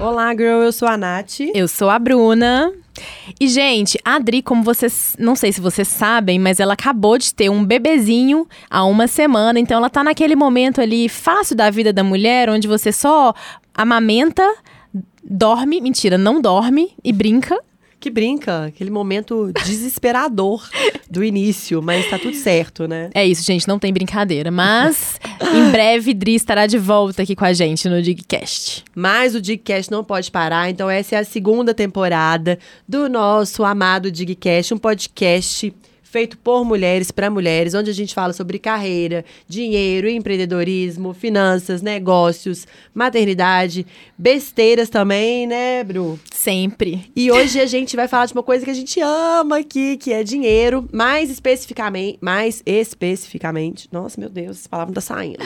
Olá, girl, eu sou a Nath. Eu sou a Bruna. E, gente, a Adri, como vocês. Não sei se vocês sabem, mas ela acabou de ter um bebezinho há uma semana. Então, ela tá naquele momento ali fácil da vida da mulher, onde você só amamenta, dorme. Mentira, não dorme e brinca que brinca, aquele momento desesperador do início, mas tá tudo certo, né? É isso, gente, não tem brincadeira. Mas em breve Dri estará de volta aqui com a gente no Digcast. Mas o Digcast não pode parar, então essa é a segunda temporada do nosso amado Digcast, um podcast feito por mulheres para mulheres, onde a gente fala sobre carreira, dinheiro, empreendedorismo, finanças, negócios, maternidade, besteiras também, né, Bru? Sempre. E hoje a gente vai falar de uma coisa que a gente ama aqui, que é dinheiro, mais especificamente, mais especificamente, nossa, meu Deus, essa palavra não tá saindo.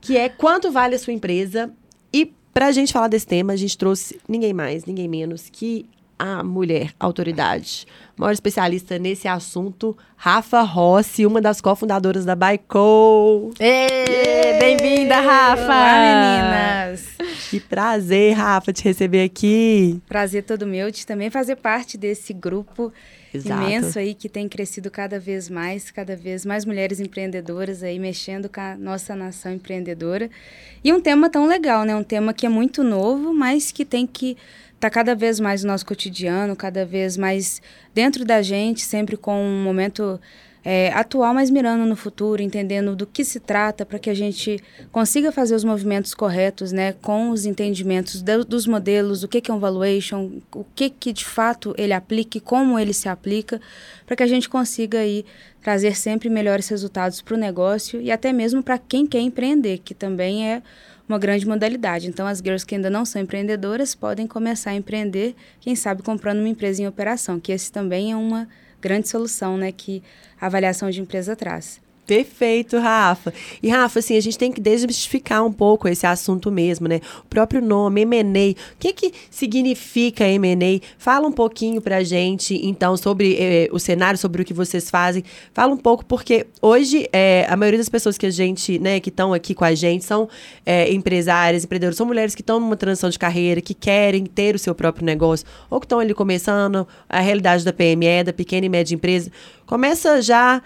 que é quanto vale a sua empresa e Pra gente falar desse tema, a gente trouxe ninguém mais, ninguém menos que a mulher autoridade. Maior especialista nesse assunto, Rafa Rossi, uma das cofundadoras da Baico. Bem-vinda, Rafa! Olá, meninas! Que prazer, Rafa, te receber aqui. Prazer todo meu de também fazer parte desse grupo Exato. imenso aí que tem crescido cada vez mais, cada vez mais mulheres empreendedoras aí mexendo com a nossa nação empreendedora. E um tema tão legal, né? Um tema que é muito novo, mas que tem que está cada vez mais no nosso cotidiano, cada vez mais dentro da gente, sempre com um momento é, atual, mas mirando no futuro, entendendo do que se trata, para que a gente consiga fazer os movimentos corretos, né, com os entendimentos de, dos modelos, o que, que é um valuation, o que, que de fato ele aplica e como ele se aplica, para que a gente consiga aí trazer sempre melhores resultados para o negócio e até mesmo para quem quer empreender, que também é uma grande modalidade. Então, as girls que ainda não são empreendedoras podem começar a empreender, quem sabe comprando uma empresa em operação, que esse também é uma grande solução né, que a avaliação de empresa traz. Perfeito, Rafa. E, Rafa, assim, a gente tem que desmistificar um pouco esse assunto mesmo, né? O próprio nome, M&A. O que que significa M&A? Fala um pouquinho pra gente, então, sobre eh, o cenário, sobre o que vocês fazem. Fala um pouco, porque hoje, eh, a maioria das pessoas que a gente, né, que estão aqui com a gente são eh, empresárias, empreendedoras, são mulheres que estão numa transição de carreira, que querem ter o seu próprio negócio, ou que estão ali começando a realidade da PME, da pequena e média empresa. Começa já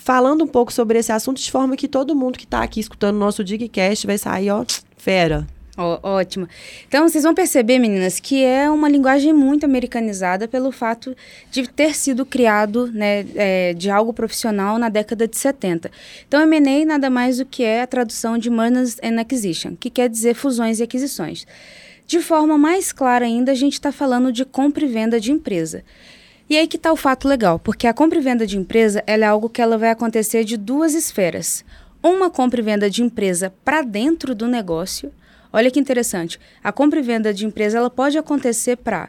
falando um pouco sobre esse assunto de forma que todo mundo que está aqui escutando o nosso Digcast vai sair, ó, fera. Oh, ótimo. Então, vocês vão perceber, meninas, que é uma linguagem muito americanizada pelo fato de ter sido criado né, é, de algo profissional na década de 70. Então, M&A nada mais do que é a tradução de Mergers and Acquisition, que quer dizer fusões e aquisições. De forma mais clara ainda, a gente está falando de compra e venda de empresa. E aí que está o fato legal, porque a compra e venda de empresa é algo que ela vai acontecer de duas esferas. Uma compra e venda de empresa para dentro do negócio. Olha que interessante. A compra e venda de empresa ela pode acontecer para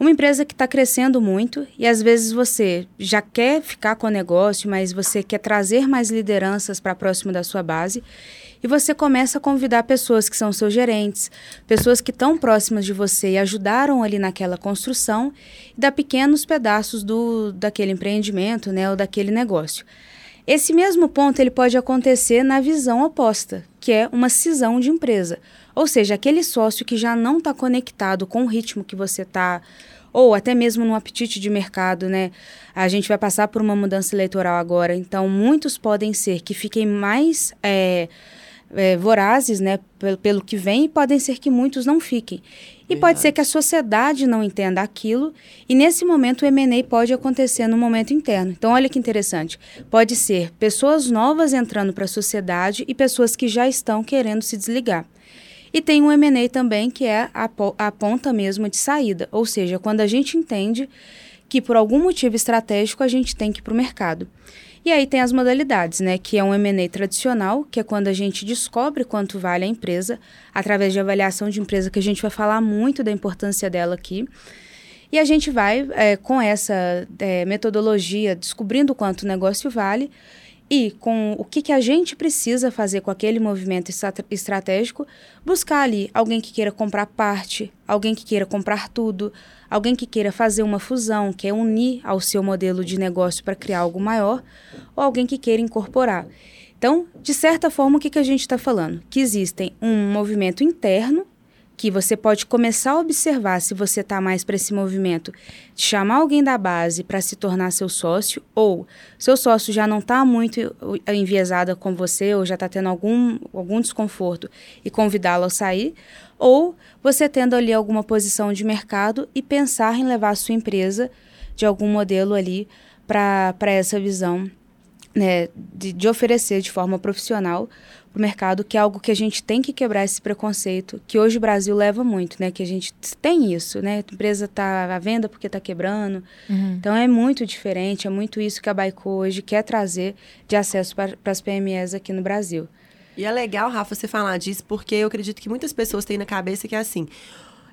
uma empresa que está crescendo muito e às vezes você já quer ficar com o negócio, mas você quer trazer mais lideranças para próximo da sua base e você começa a convidar pessoas que são seus gerentes, pessoas que estão próximas de você e ajudaram ali naquela construção, e dá pequenos pedaços do, daquele empreendimento, né, ou daquele negócio. Esse mesmo ponto ele pode acontecer na visão oposta, que é uma cisão de empresa. Ou seja, aquele sócio que já não está conectado com o ritmo que você está, ou até mesmo no apetite de mercado, né? A gente vai passar por uma mudança eleitoral agora, então muitos podem ser que fiquem mais. É, é, vorazes, né, pelo, pelo que vem, e podem ser que muitos não fiquem. E Verdade. pode ser que a sociedade não entenda aquilo, e nesse momento o M&A pode acontecer no momento interno. Então, olha que interessante. Pode ser pessoas novas entrando para a sociedade e pessoas que já estão querendo se desligar. E tem um M&A também, que é a, a ponta mesmo de saída, ou seja, quando a gente entende que por algum motivo estratégico a gente tem que ir para o mercado. E aí tem as modalidades, né, que é um M&A tradicional, que é quando a gente descobre quanto vale a empresa, através de avaliação de empresa, que a gente vai falar muito da importância dela aqui. E a gente vai, é, com essa é, metodologia, descobrindo quanto o negócio vale, e com o que, que a gente precisa fazer com aquele movimento estratégico, buscar ali alguém que queira comprar parte, alguém que queira comprar tudo, alguém que queira fazer uma fusão, quer unir ao seu modelo de negócio para criar algo maior, ou alguém que queira incorporar. Então, de certa forma, o que, que a gente está falando? Que existem um movimento interno que você pode começar a observar se você está mais para esse movimento de chamar alguém da base para se tornar seu sócio, ou seu sócio já não está muito enviesado com você, ou já está tendo algum, algum desconforto e convidá-lo a sair, ou você tendo ali alguma posição de mercado e pensar em levar a sua empresa de algum modelo ali para essa visão né, de, de oferecer de forma profissional para o mercado, que é algo que a gente tem que quebrar esse preconceito, que hoje o Brasil leva muito, né? Que a gente tem isso, né? A empresa está à venda porque está quebrando. Uhum. Então é muito diferente, é muito isso que a Baico hoje quer trazer de acesso para as PMEs aqui no Brasil. E é legal, Rafa, você falar disso, porque eu acredito que muitas pessoas têm na cabeça que é assim.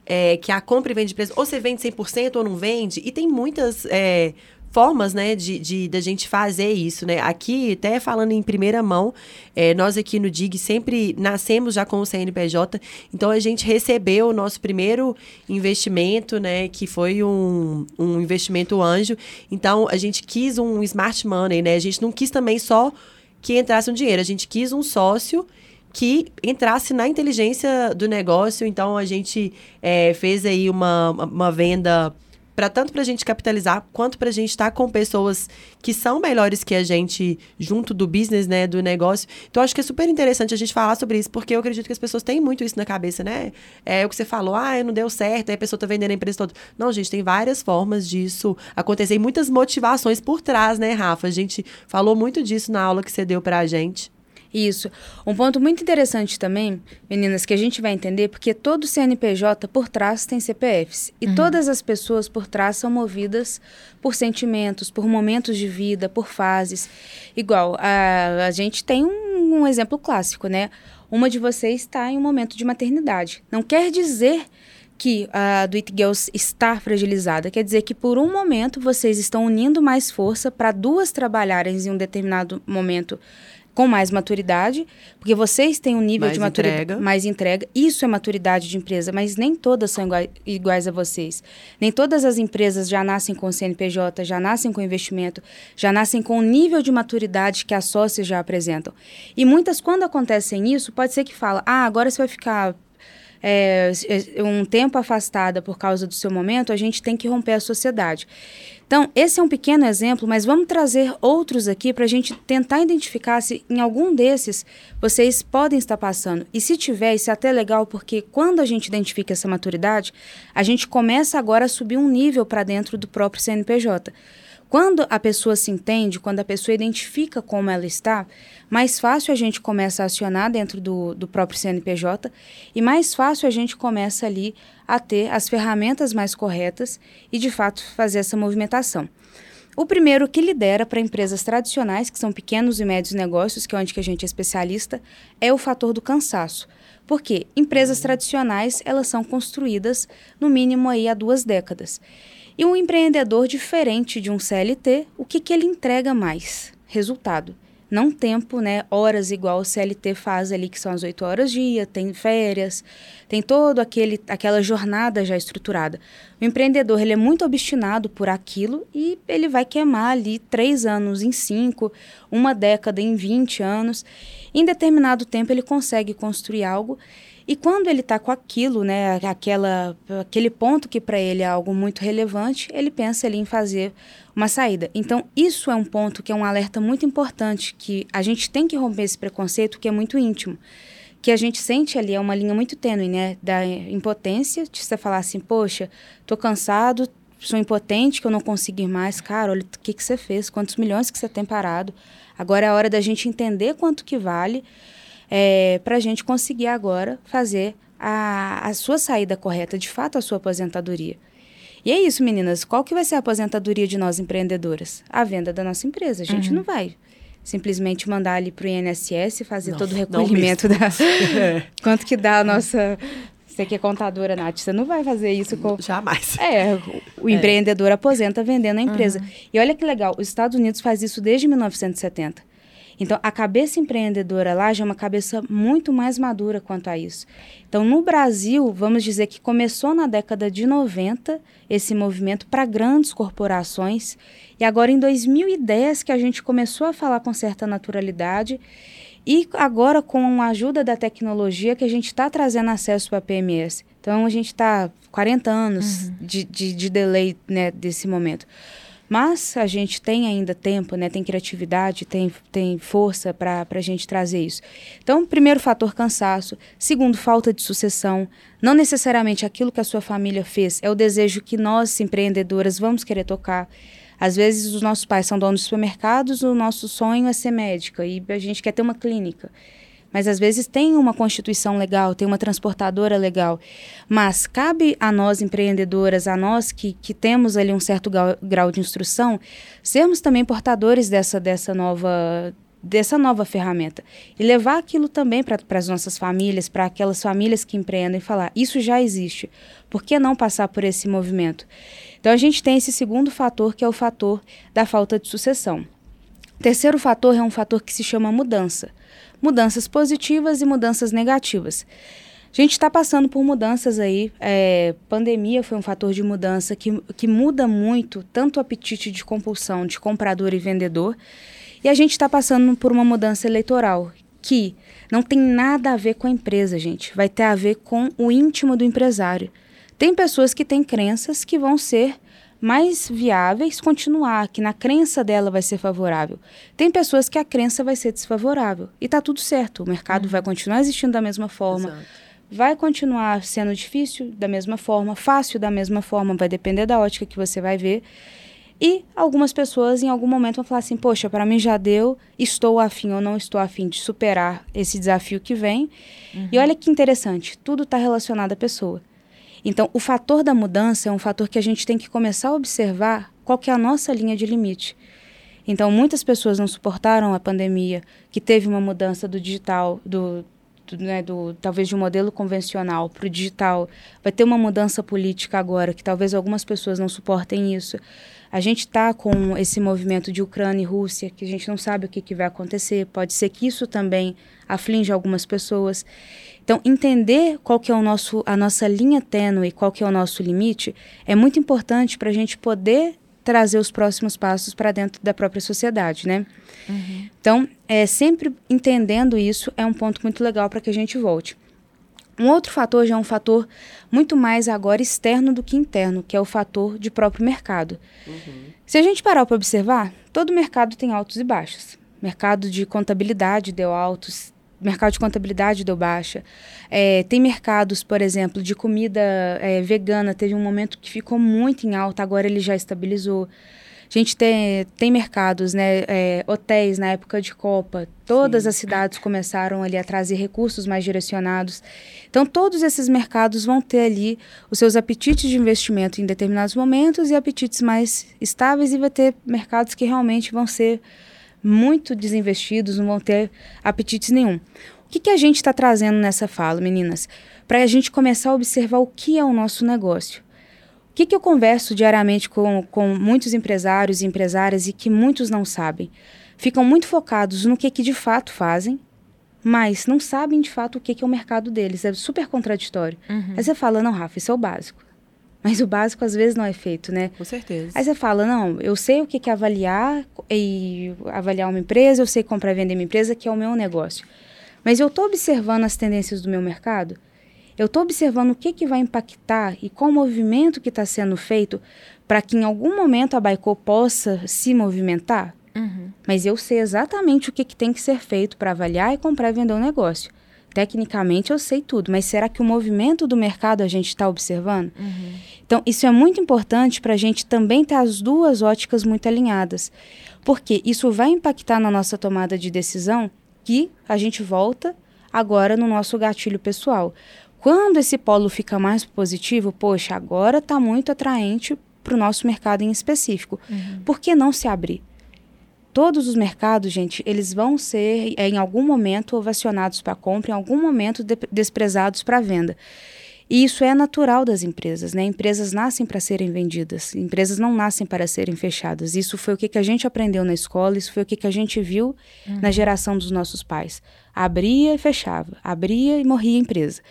É, que a compra e venda de empresa, ou você vende 100% ou não vende, e tem muitas é, formas, né, de, de, de, gente fazer isso, né? Aqui, até falando em primeira mão, é, nós aqui no DIG sempre nascemos já com o CNPJ, então a gente recebeu o nosso primeiro investimento, né, que foi um, um investimento anjo. Então, a gente quis um smart money, né? A gente não quis também só que entrasse um dinheiro, a gente quis um sócio que entrasse na inteligência do negócio. Então, a gente é, fez aí uma, uma venda para tanto para a gente capitalizar quanto para a gente estar tá com pessoas que são melhores que a gente junto do business, né, do negócio. Então acho que é super interessante a gente falar sobre isso, porque eu acredito que as pessoas têm muito isso na cabeça, né? É o que você falou, ah, não deu certo, aí a pessoa tá vendendo a empresa toda. Não, gente, tem várias formas disso acontecer e muitas motivações por trás, né, Rafa? A gente falou muito disso na aula que você deu para a gente. Isso. Um ponto muito interessante também, meninas, que a gente vai entender, porque todo CNPJ por trás tem CPFs. E uhum. todas as pessoas por trás são movidas por sentimentos, por momentos de vida, por fases. Igual, a, a gente tem um, um exemplo clássico, né? Uma de vocês está em um momento de maternidade. Não quer dizer que a do It Girls está fragilizada. Quer dizer que por um momento vocês estão unindo mais força para duas trabalharem em um determinado momento com mais maturidade, porque vocês têm um nível mais de maturidade entrega. mais entrega. Isso é maturidade de empresa, mas nem todas são iguais, iguais a vocês. Nem todas as empresas já nascem com CNPJ, já nascem com investimento, já nascem com o nível de maturidade que as sócias já apresentam. E muitas, quando acontecem isso, pode ser que fala, ah, agora você vai ficar é, um tempo afastada por causa do seu momento, a gente tem que romper a sociedade. Então, esse é um pequeno exemplo, mas vamos trazer outros aqui para a gente tentar identificar se em algum desses vocês podem estar passando. E se tiver, isso é até legal, porque quando a gente identifica essa maturidade, a gente começa agora a subir um nível para dentro do próprio CNPJ. Quando a pessoa se entende, quando a pessoa identifica como ela está, mais fácil a gente começa a acionar dentro do, do próprio CNPJ e mais fácil a gente começa ali a ter as ferramentas mais corretas e, de fato, fazer essa movimentação. O primeiro que lidera para empresas tradicionais, que são pequenos e médios negócios, que é onde que a gente é especialista, é o fator do cansaço. Porque empresas tradicionais, elas são construídas no mínimo aí há duas décadas. E um empreendedor diferente de um CLT, o que, que ele entrega mais? Resultado. Não tempo, né? Horas igual o CLT faz ali, que são as oito horas dia, tem férias, tem todo aquele aquela jornada já estruturada. O empreendedor ele é muito obstinado por aquilo e ele vai queimar ali três anos em cinco, uma década em vinte anos. Em determinado tempo ele consegue construir algo e quando ele está com aquilo, né, aquela, aquele ponto que para ele é algo muito relevante, ele pensa ali em fazer uma saída. Então, isso é um ponto que é um alerta muito importante, que a gente tem que romper esse preconceito que é muito íntimo. Que a gente sente ali é uma linha muito tênue, né? Da impotência, de você falar assim, poxa, tô cansado, sou impotente, que eu não consigo ir mais. Cara, olha o que, que você fez, quantos milhões que você tem parado. Agora é a hora da gente entender quanto que vale é, para a gente conseguir agora fazer a, a sua saída correta, de fato, a sua aposentadoria. E é isso, meninas. Qual que vai ser a aposentadoria de nós empreendedoras? A venda da nossa empresa. A gente uhum. não vai simplesmente mandar ali para o INSS fazer não, todo o recolhimento da... Quanto que dá a nossa... Você que é contadora, Nath, você não vai fazer isso com... Jamais. É, o, é. empreendedor aposenta vendendo a empresa. Uhum. E olha que legal, os Estados Unidos faz isso desde 1970. Então, a cabeça empreendedora lá já é uma cabeça muito mais madura quanto a isso. Então, no Brasil, vamos dizer que começou na década de 90 esse movimento para grandes corporações, e agora em 2010 que a gente começou a falar com certa naturalidade, e agora com a ajuda da tecnologia que a gente está trazendo acesso para a PMS. Então, a gente está 40 anos uhum. de, de, de delay né, desse momento. Mas a gente tem ainda tempo, né? Tem criatividade, tem, tem força para a gente trazer isso. Então, primeiro fator, cansaço. Segundo, falta de sucessão. Não necessariamente aquilo que a sua família fez é o desejo que nós, empreendedoras, vamos querer tocar. Às vezes, os nossos pais são donos de supermercados, o nosso sonho é ser médica e a gente quer ter uma clínica mas às vezes tem uma constituição legal, tem uma transportadora legal. Mas cabe a nós, empreendedoras, a nós que, que temos ali um certo grau, de instrução, sermos também portadores dessa, dessa nova dessa nova ferramenta e levar aquilo também para as nossas famílias, para aquelas famílias que empreendem e falar, isso já existe, por que não passar por esse movimento? Então a gente tem esse segundo fator que é o fator da falta de sucessão. Terceiro fator é um fator que se chama mudança mudanças positivas e mudanças negativas. A gente está passando por mudanças aí. É, pandemia foi um fator de mudança que, que muda muito tanto o apetite de compulsão de comprador e vendedor. E a gente está passando por uma mudança eleitoral que não tem nada a ver com a empresa, gente. Vai ter a ver com o íntimo do empresário. Tem pessoas que têm crenças que vão ser mais viáveis continuar, que na crença dela vai ser favorável. Tem pessoas que a crença vai ser desfavorável. E tá tudo certo. O mercado uhum. vai continuar existindo da mesma forma. Exato. Vai continuar sendo difícil da mesma forma, fácil da mesma forma, vai depender da ótica que você vai ver. E algumas pessoas em algum momento vão falar assim: Poxa, para mim já deu, estou afim ou não estou afim de superar esse desafio que vem. Uhum. E olha que interessante, tudo está relacionado à pessoa. Então, o fator da mudança é um fator que a gente tem que começar a observar qual que é a nossa linha de limite. Então, muitas pessoas não suportaram a pandemia, que teve uma mudança do digital, do, do, né, do talvez de um modelo convencional para o digital. Vai ter uma mudança política agora, que talvez algumas pessoas não suportem isso. A gente está com esse movimento de Ucrânia e Rússia, que a gente não sabe o que, que vai acontecer. Pode ser que isso também aflige algumas pessoas. Então, entender qual que é o nosso, a nossa linha tênue, qual que é o nosso limite, é muito importante para a gente poder trazer os próximos passos para dentro da própria sociedade, né? Uhum. Então, é, sempre entendendo isso é um ponto muito legal para que a gente volte. Um outro fator já é um fator muito mais agora externo do que interno, que é o fator de próprio mercado. Uhum. Se a gente parar para observar, todo mercado tem altos e baixos. Mercado de contabilidade deu altos, mercado de contabilidade deu baixa. É, tem mercados, por exemplo, de comida é, vegana, teve um momento que ficou muito em alta, agora ele já estabilizou. A gente tem, tem mercados, né, é, hotéis na época de Copa, todas Sim. as cidades começaram ali a trazer recursos mais direcionados. Então, todos esses mercados vão ter ali os seus apetites de investimento em determinados momentos e apetites mais estáveis, e vai ter mercados que realmente vão ser muito desinvestidos, não vão ter apetites nenhum. O que, que a gente está trazendo nessa fala, meninas? Para a gente começar a observar o que é o nosso negócio. O que, que eu converso diariamente com, com muitos empresários e empresárias e que muitos não sabem? Ficam muito focados no que, que de fato fazem, mas não sabem de fato o que, que é o mercado deles. É super contraditório. Uhum. Aí você fala, não, Rafa, isso é o básico. Mas o básico às vezes não é feito, né? Com certeza. Aí você fala, não, eu sei o que é avaliar e avaliar uma empresa, eu sei comprar e vender uma empresa, que é o meu negócio. Mas eu estou observando as tendências do meu mercado? Eu estou observando o que, que vai impactar e qual movimento que está sendo feito para que em algum momento a Baicô possa se movimentar? Uhum. Mas eu sei exatamente o que, que tem que ser feito para avaliar e comprar e vender um negócio. Tecnicamente eu sei tudo, mas será que o movimento do mercado a gente está observando? Uhum. Então, isso é muito importante para a gente também ter as duas óticas muito alinhadas, porque isso vai impactar na nossa tomada de decisão que a gente volta agora no nosso gatilho pessoal. Quando esse polo fica mais positivo, poxa, agora está muito atraente para o nosso mercado em específico. Uhum. Por que não se abrir? Todos os mercados, gente, eles vão ser é, em algum momento ovacionados para compra, em algum momento de, desprezados para venda. E isso é natural das empresas, né? Empresas nascem para serem vendidas, empresas não nascem para serem fechadas. Isso foi o que, que a gente aprendeu na escola, isso foi o que, que a gente viu uhum. na geração dos nossos pais. Abria e fechava, abria e morria a empresa.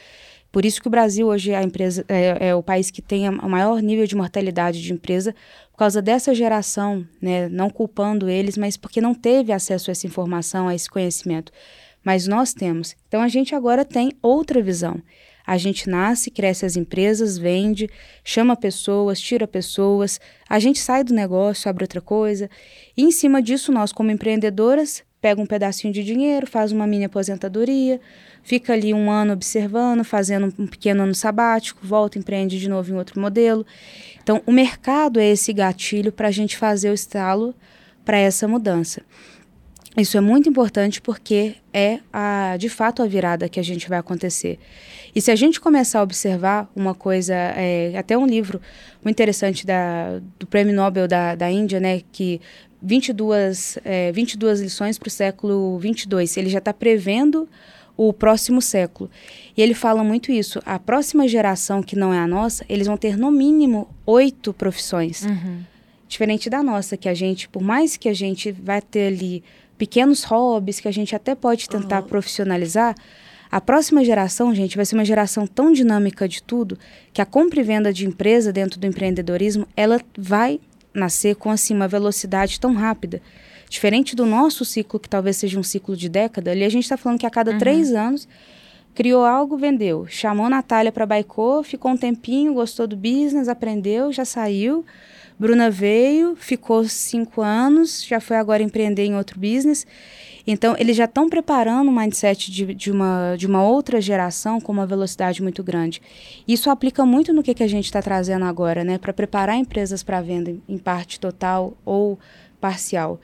Por isso que o Brasil hoje é, empresa, é, é o país que tem o maior nível de mortalidade de empresa, por causa dessa geração, né? não culpando eles, mas porque não teve acesso a essa informação, a esse conhecimento. Mas nós temos. Então a gente agora tem outra visão. A gente nasce, cresce as empresas, vende, chama pessoas, tira pessoas, a gente sai do negócio, abre outra coisa. E em cima disso, nós, como empreendedoras, pega um pedacinho de dinheiro, faz uma mini aposentadoria, fica ali um ano observando, fazendo um pequeno ano sabático, volta, empreende de novo em outro modelo. Então, o mercado é esse gatilho para a gente fazer o estalo para essa mudança. Isso é muito importante porque é a, de fato a virada que a gente vai acontecer. E se a gente começar a observar uma coisa, é, até um livro muito interessante da, do Prêmio Nobel da, da Índia, né, que 22, é, 22 lições para o século 22, ele já está prevendo o próximo século. E ele fala muito isso. A próxima geração, que não é a nossa, eles vão ter no mínimo oito profissões. Uhum. Diferente da nossa, que a gente, por mais que a gente vai ter ali pequenos hobbies que a gente até pode tentar uhum. profissionalizar, a próxima geração, gente, vai ser uma geração tão dinâmica de tudo que a compra e venda de empresa dentro do empreendedorismo, ela vai nascer com assim uma velocidade tão rápida. Diferente do nosso ciclo, que talvez seja um ciclo de década, ali a gente está falando que a cada uhum. três anos criou algo, vendeu. Chamou Natália para Baicô, ficou um tempinho, gostou do business, aprendeu, já saiu. Bruna veio, ficou cinco anos, já foi agora empreender em outro business. Então, eles já estão preparando o mindset de, de, uma, de uma outra geração com uma velocidade muito grande. Isso aplica muito no que, que a gente está trazendo agora, né? Para preparar empresas para venda em parte total ou parcial.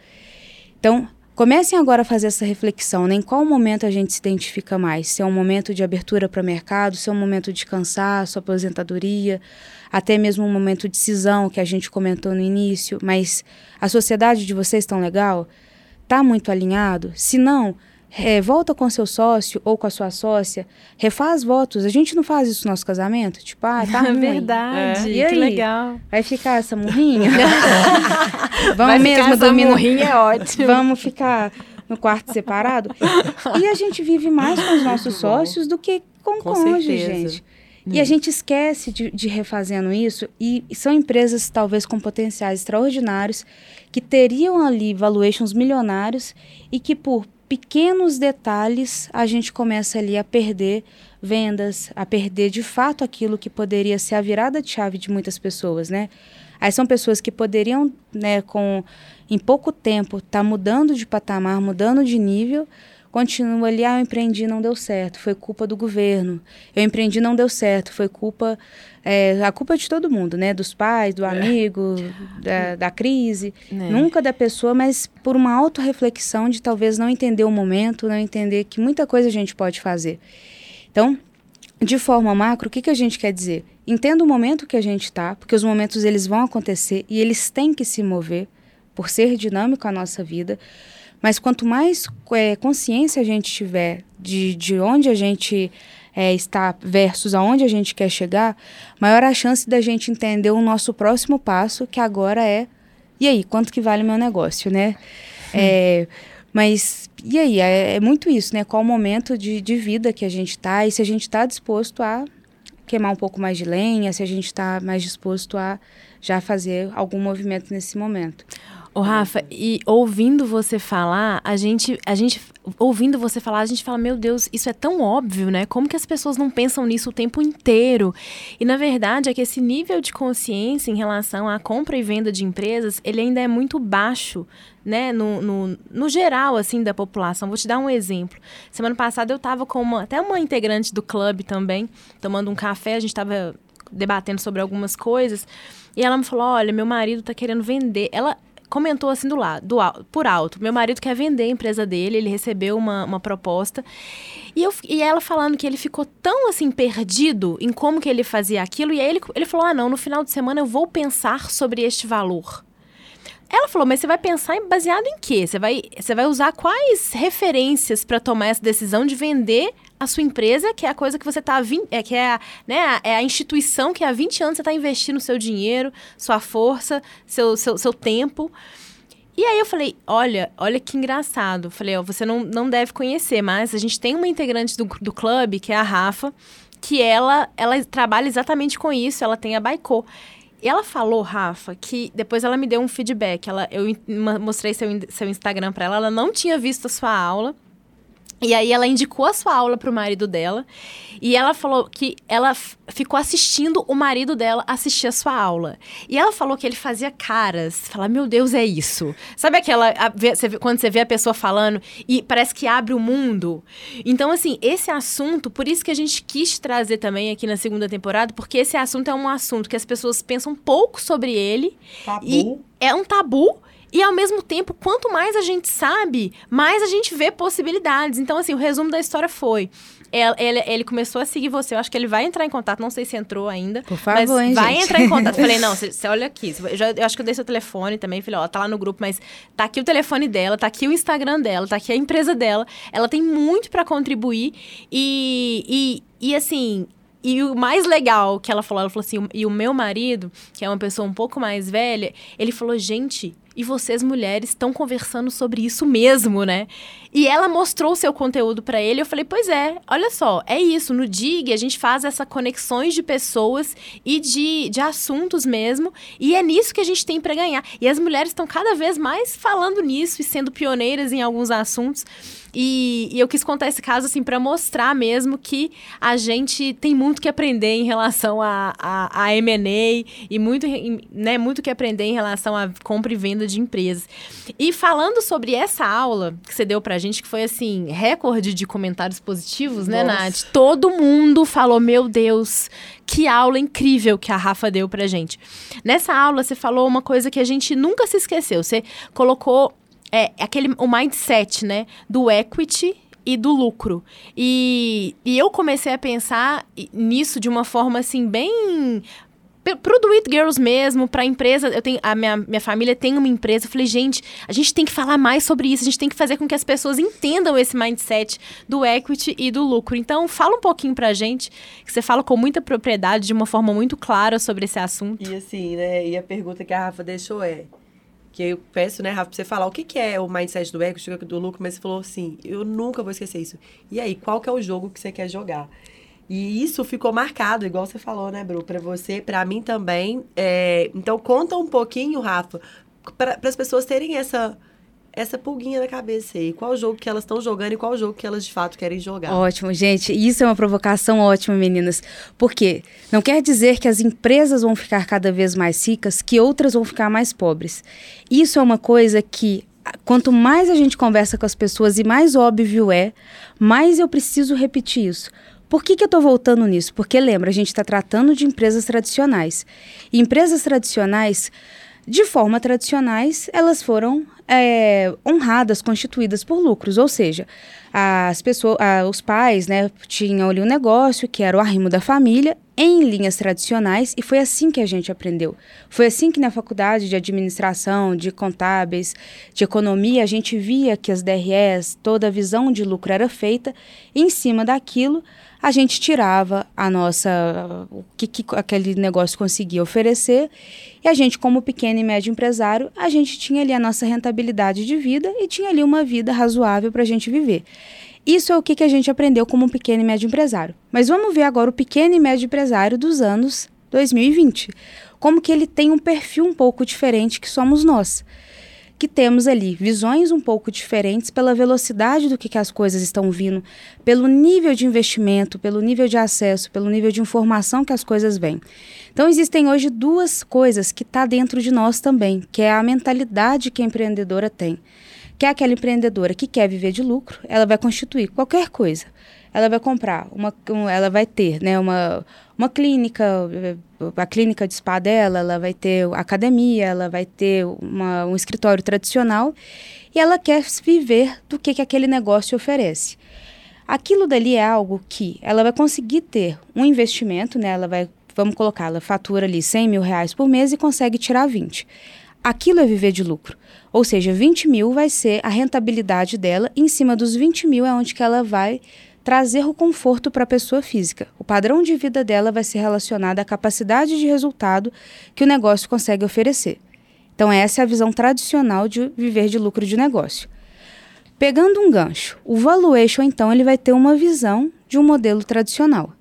Então, Comecem agora a fazer essa reflexão, né? em qual momento a gente se identifica mais. Se é um momento de abertura para o mercado, se é um momento de cansaço, aposentadoria, até mesmo um momento de cisão que a gente comentou no início. Mas a sociedade de vocês tão legal? Tá muito alinhado? Se não, é, volta com seu sócio ou com a sua sócia, refaz votos. A gente não faz isso no nosso casamento? Tipo, ah, tá ruim. Verdade, é. e aí? que legal. Vai ficar essa murrinha? Vamos Vai mesmo ficar dormir. Essa murrinha é ótimo. Vamos ficar no quarto separado? e a gente vive mais com os nossos sócios do que com o cônjuge, gente. E a hum. gente esquece de, de refazendo isso, e são empresas talvez com potenciais extraordinários, que teriam ali valuations milionários e que por pequenos detalhes a gente começa ali a perder vendas, a perder de fato aquilo que poderia ser a virada de chave de muitas pessoas, né? Aí são pessoas que poderiam, né, com em pouco tempo, estar tá mudando de patamar, mudando de nível, continua ali, ah, eu empreendi não deu certo, foi culpa do governo. Eu empreendi não deu certo, foi culpa, é, a culpa é de todo mundo, né? Dos pais, do é. amigo, é. da, da, crise. É. Nunca da pessoa, mas por uma autorreflexão de talvez não entender o momento, não entender que muita coisa a gente pode fazer. Então, de forma macro, o que, que a gente quer dizer? Entenda o momento que a gente está, porque os momentos eles vão acontecer e eles têm que se mover por ser dinâmico a nossa vida. Mas quanto mais é, consciência a gente tiver de, de onde a gente é, está versus aonde a gente quer chegar, maior a chance da gente entender o nosso próximo passo, que agora é e aí, quanto que vale o meu negócio, né? É, mas e aí, é, é, muito isso, né? Qual o momento de, de vida que a gente está e se a gente está disposto a queimar um pouco mais de lenha, se a gente está mais disposto a já fazer algum movimento nesse momento. Ô, Rafa, e ouvindo você falar, a gente, a gente, ouvindo você falar, a gente fala, meu Deus, isso é tão óbvio, né? Como que as pessoas não pensam nisso o tempo inteiro? E na verdade é que esse nível de consciência em relação à compra e venda de empresas, ele ainda é muito baixo, né? No, no, no geral, assim, da população. Vou te dar um exemplo. Semana passada eu estava com uma, até uma integrante do clube também, tomando um café, a gente estava debatendo sobre algumas coisas. E ela me falou: olha, meu marido está querendo vender. Ela comentou assim do lado, do, por alto. Meu marido quer vender a empresa dele, ele recebeu uma, uma proposta. E, eu, e ela falando que ele ficou tão assim perdido em como que ele fazia aquilo. E aí ele, ele falou: ah, não, no final de semana eu vou pensar sobre este valor. Ela falou, mas você vai pensar baseado em quê? Você vai, você vai usar quais referências para tomar essa decisão de vender a sua empresa, que é a coisa que você está é, que é a, né, é a instituição que há 20 anos você está investindo seu dinheiro, sua força, seu, seu, seu tempo. E aí eu falei, olha, olha que engraçado. Falei, ó, você não, não deve conhecer, mas a gente tem uma integrante do, do clube, que é a Rafa, que ela, ela trabalha exatamente com isso, ela tem a Baicô. E ela falou, Rafa, que depois ela me deu um feedback. Ela, eu mostrei seu, seu Instagram para ela, ela não tinha visto a sua aula. E aí ela indicou a sua aula pro marido dela. E ela falou que ela ficou assistindo o marido dela assistir a sua aula. E ela falou que ele fazia caras. Falar, meu Deus, é isso. Sabe aquela. A, você, quando você vê a pessoa falando e parece que abre o mundo? Então, assim, esse assunto, por isso que a gente quis trazer também aqui na segunda temporada, porque esse assunto é um assunto que as pessoas pensam pouco sobre ele. Tabu. E é um tabu e ao mesmo tempo, quanto mais a gente sabe, mais a gente vê possibilidades. Então, assim, o resumo da história foi: ele, ele, ele, começou a seguir você. Eu acho que ele vai entrar em contato. Não sei se entrou ainda. Por favor, mas hein, vai gente. entrar em contato. Falei, não, você olha aqui. Eu, já, eu acho que eu dei seu telefone também. Falei, ó, tá lá no grupo, mas tá aqui o telefone dela, tá aqui o Instagram dela, tá aqui a empresa dela. Ela tem muito para contribuir. E, e, e assim, e o mais legal que ela falou, ela falou assim, e o meu marido, que é uma pessoa um pouco mais velha, ele falou, gente, e vocês mulheres estão conversando sobre isso mesmo, né? E ela mostrou o seu conteúdo para ele. Eu falei, pois é, olha só, é isso. No DIG a gente faz essa conexões de pessoas e de, de assuntos mesmo. E é nisso que a gente tem para ganhar. E as mulheres estão cada vez mais falando nisso e sendo pioneiras em alguns assuntos. E, e eu quis contar esse caso assim para mostrar mesmo que a gente tem muito que aprender em relação a, a, a M&A e muito, né, muito que aprender em relação a compra e venda de empresas. E falando sobre essa aula que você deu pra gente, que foi assim, recorde de comentários positivos, né, Nossa. Nath? Todo mundo falou: meu Deus, que aula incrível que a Rafa deu pra gente. Nessa aula, você falou uma coisa que a gente nunca se esqueceu. Você colocou é, aquele, o mindset, né? Do equity e do lucro. E, e eu comecei a pensar nisso de uma forma assim, bem pro do It Girls mesmo, pra empresa, eu tenho, a minha, minha família tem uma empresa, eu falei, gente, a gente tem que falar mais sobre isso, a gente tem que fazer com que as pessoas entendam esse mindset do equity e do lucro. Então, fala um pouquinho pra gente, que você fala com muita propriedade, de uma forma muito clara sobre esse assunto. E assim, né, e a pergunta que a Rafa deixou é, que eu peço, né, Rafa, pra você falar o que, que é o mindset do equity, do lucro, mas você falou assim, eu nunca vou esquecer isso. E aí, qual que é o jogo que você quer jogar? E isso ficou marcado, igual você falou, né, Bru? Para você, para mim também. É... Então, conta um pouquinho, Rafa, para as pessoas terem essa essa pulguinha na cabeça aí. Qual jogo que elas estão jogando e qual jogo que elas de fato querem jogar. Ótimo, gente. Isso é uma provocação ótima, meninas. Por quê? Não quer dizer que as empresas vão ficar cada vez mais ricas, que outras vão ficar mais pobres. Isso é uma coisa que quanto mais a gente conversa com as pessoas e mais óbvio é, mais eu preciso repetir isso. Por que, que eu estou voltando nisso? Porque lembra, a gente está tratando de empresas tradicionais. E empresas tradicionais, de forma tradicionais, elas foram é, honradas, constituídas por lucros, ou seja, as pessoas, os pais, né, tinham ali um negócio que era o arrimo da família em linhas tradicionais e foi assim que a gente aprendeu. Foi assim que na faculdade de administração, de contábeis, de economia, a gente via que as DREs, toda a visão de lucro era feita em cima daquilo a gente tirava a nossa o que, que aquele negócio conseguia oferecer. E a gente como pequeno e médio empresário a gente tinha ali a nossa rentabilidade de vida e tinha ali uma vida razoável para a gente viver. Isso é o que, que a gente aprendeu como pequeno e médio empresário. Mas vamos ver agora o pequeno e médio empresário dos anos 2020 como que ele tem um perfil um pouco diferente que somos nós que temos ali visões um pouco diferentes pela velocidade do que, que as coisas estão vindo, pelo nível de investimento, pelo nível de acesso, pelo nível de informação que as coisas vêm. Então existem hoje duas coisas que está dentro de nós também, que é a mentalidade que a empreendedora tem. Que é aquela empreendedora que quer viver de lucro, ela vai constituir qualquer coisa ela vai comprar uma, ela vai ter, né, uma, uma clínica, a clínica de spa dela, ela vai ter academia, ela vai ter uma, um escritório tradicional e ela quer viver do que, que aquele negócio oferece. Aquilo dali é algo que ela vai conseguir ter um investimento, né, ela vai, vamos colocar, ela fatura ali 100 mil reais por mês e consegue tirar 20. Aquilo é viver de lucro. Ou seja, 20 mil vai ser a rentabilidade dela, em cima dos 20 mil é onde que ela vai trazer o conforto para a pessoa física. O padrão de vida dela vai ser relacionado à capacidade de resultado que o negócio consegue oferecer. Então, essa é a visão tradicional de viver de lucro de negócio. Pegando um gancho, o valuation, então, ele vai ter uma visão de um modelo tradicional.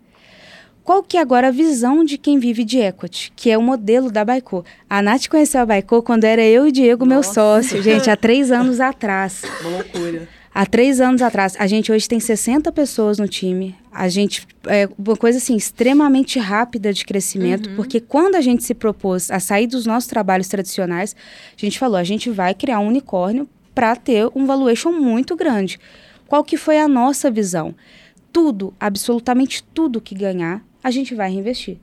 Qual que é agora a visão de quem vive de equity, que é o modelo da Baicô? A Nath conheceu a Baicô quando era eu e Diego, Nossa. meu sócio, gente, há três anos atrás. Uma loucura. Há três anos atrás, a gente hoje tem 60 pessoas no time. A gente é uma coisa assim extremamente rápida de crescimento, uhum. porque quando a gente se propôs a sair dos nossos trabalhos tradicionais, a gente falou, a gente vai criar um unicórnio para ter um valuation muito grande. Qual que foi a nossa visão? Tudo, absolutamente tudo que ganhar, a gente vai reinvestir.